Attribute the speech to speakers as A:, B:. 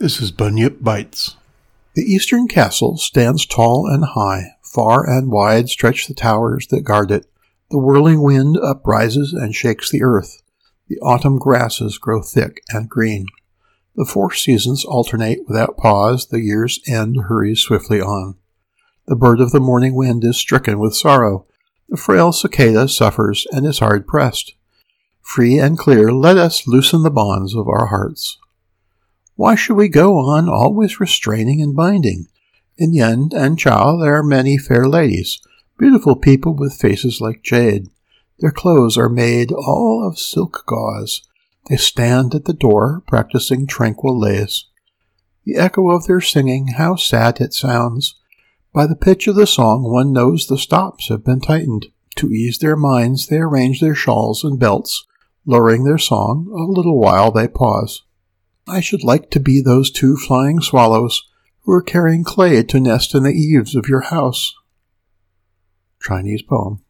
A: This is Bunyip Bites.
B: The eastern castle stands tall and high. Far and wide stretch the towers that guard it. The whirling wind uprises and shakes the earth. The autumn grasses grow thick and green. The four seasons alternate without pause. The year's end hurries swiftly on. The bird of the morning wind is stricken with sorrow. The frail cicada suffers and is hard pressed. Free and clear, let us loosen the bonds of our hearts. Why should we go on always restraining and binding? In Yen and Chao there are many fair ladies, beautiful people with faces like jade. Their clothes are made all of silk gauze. They stand at the door, practicing tranquil lays. The echo of their singing, how sad it sounds! By the pitch of the song, one knows the stops have been tightened. To ease their minds, they arrange their shawls and belts. Lowering their song, a little while they pause. I should like to be those two flying swallows who are carrying clay to nest in the eaves of your house. Chinese poem.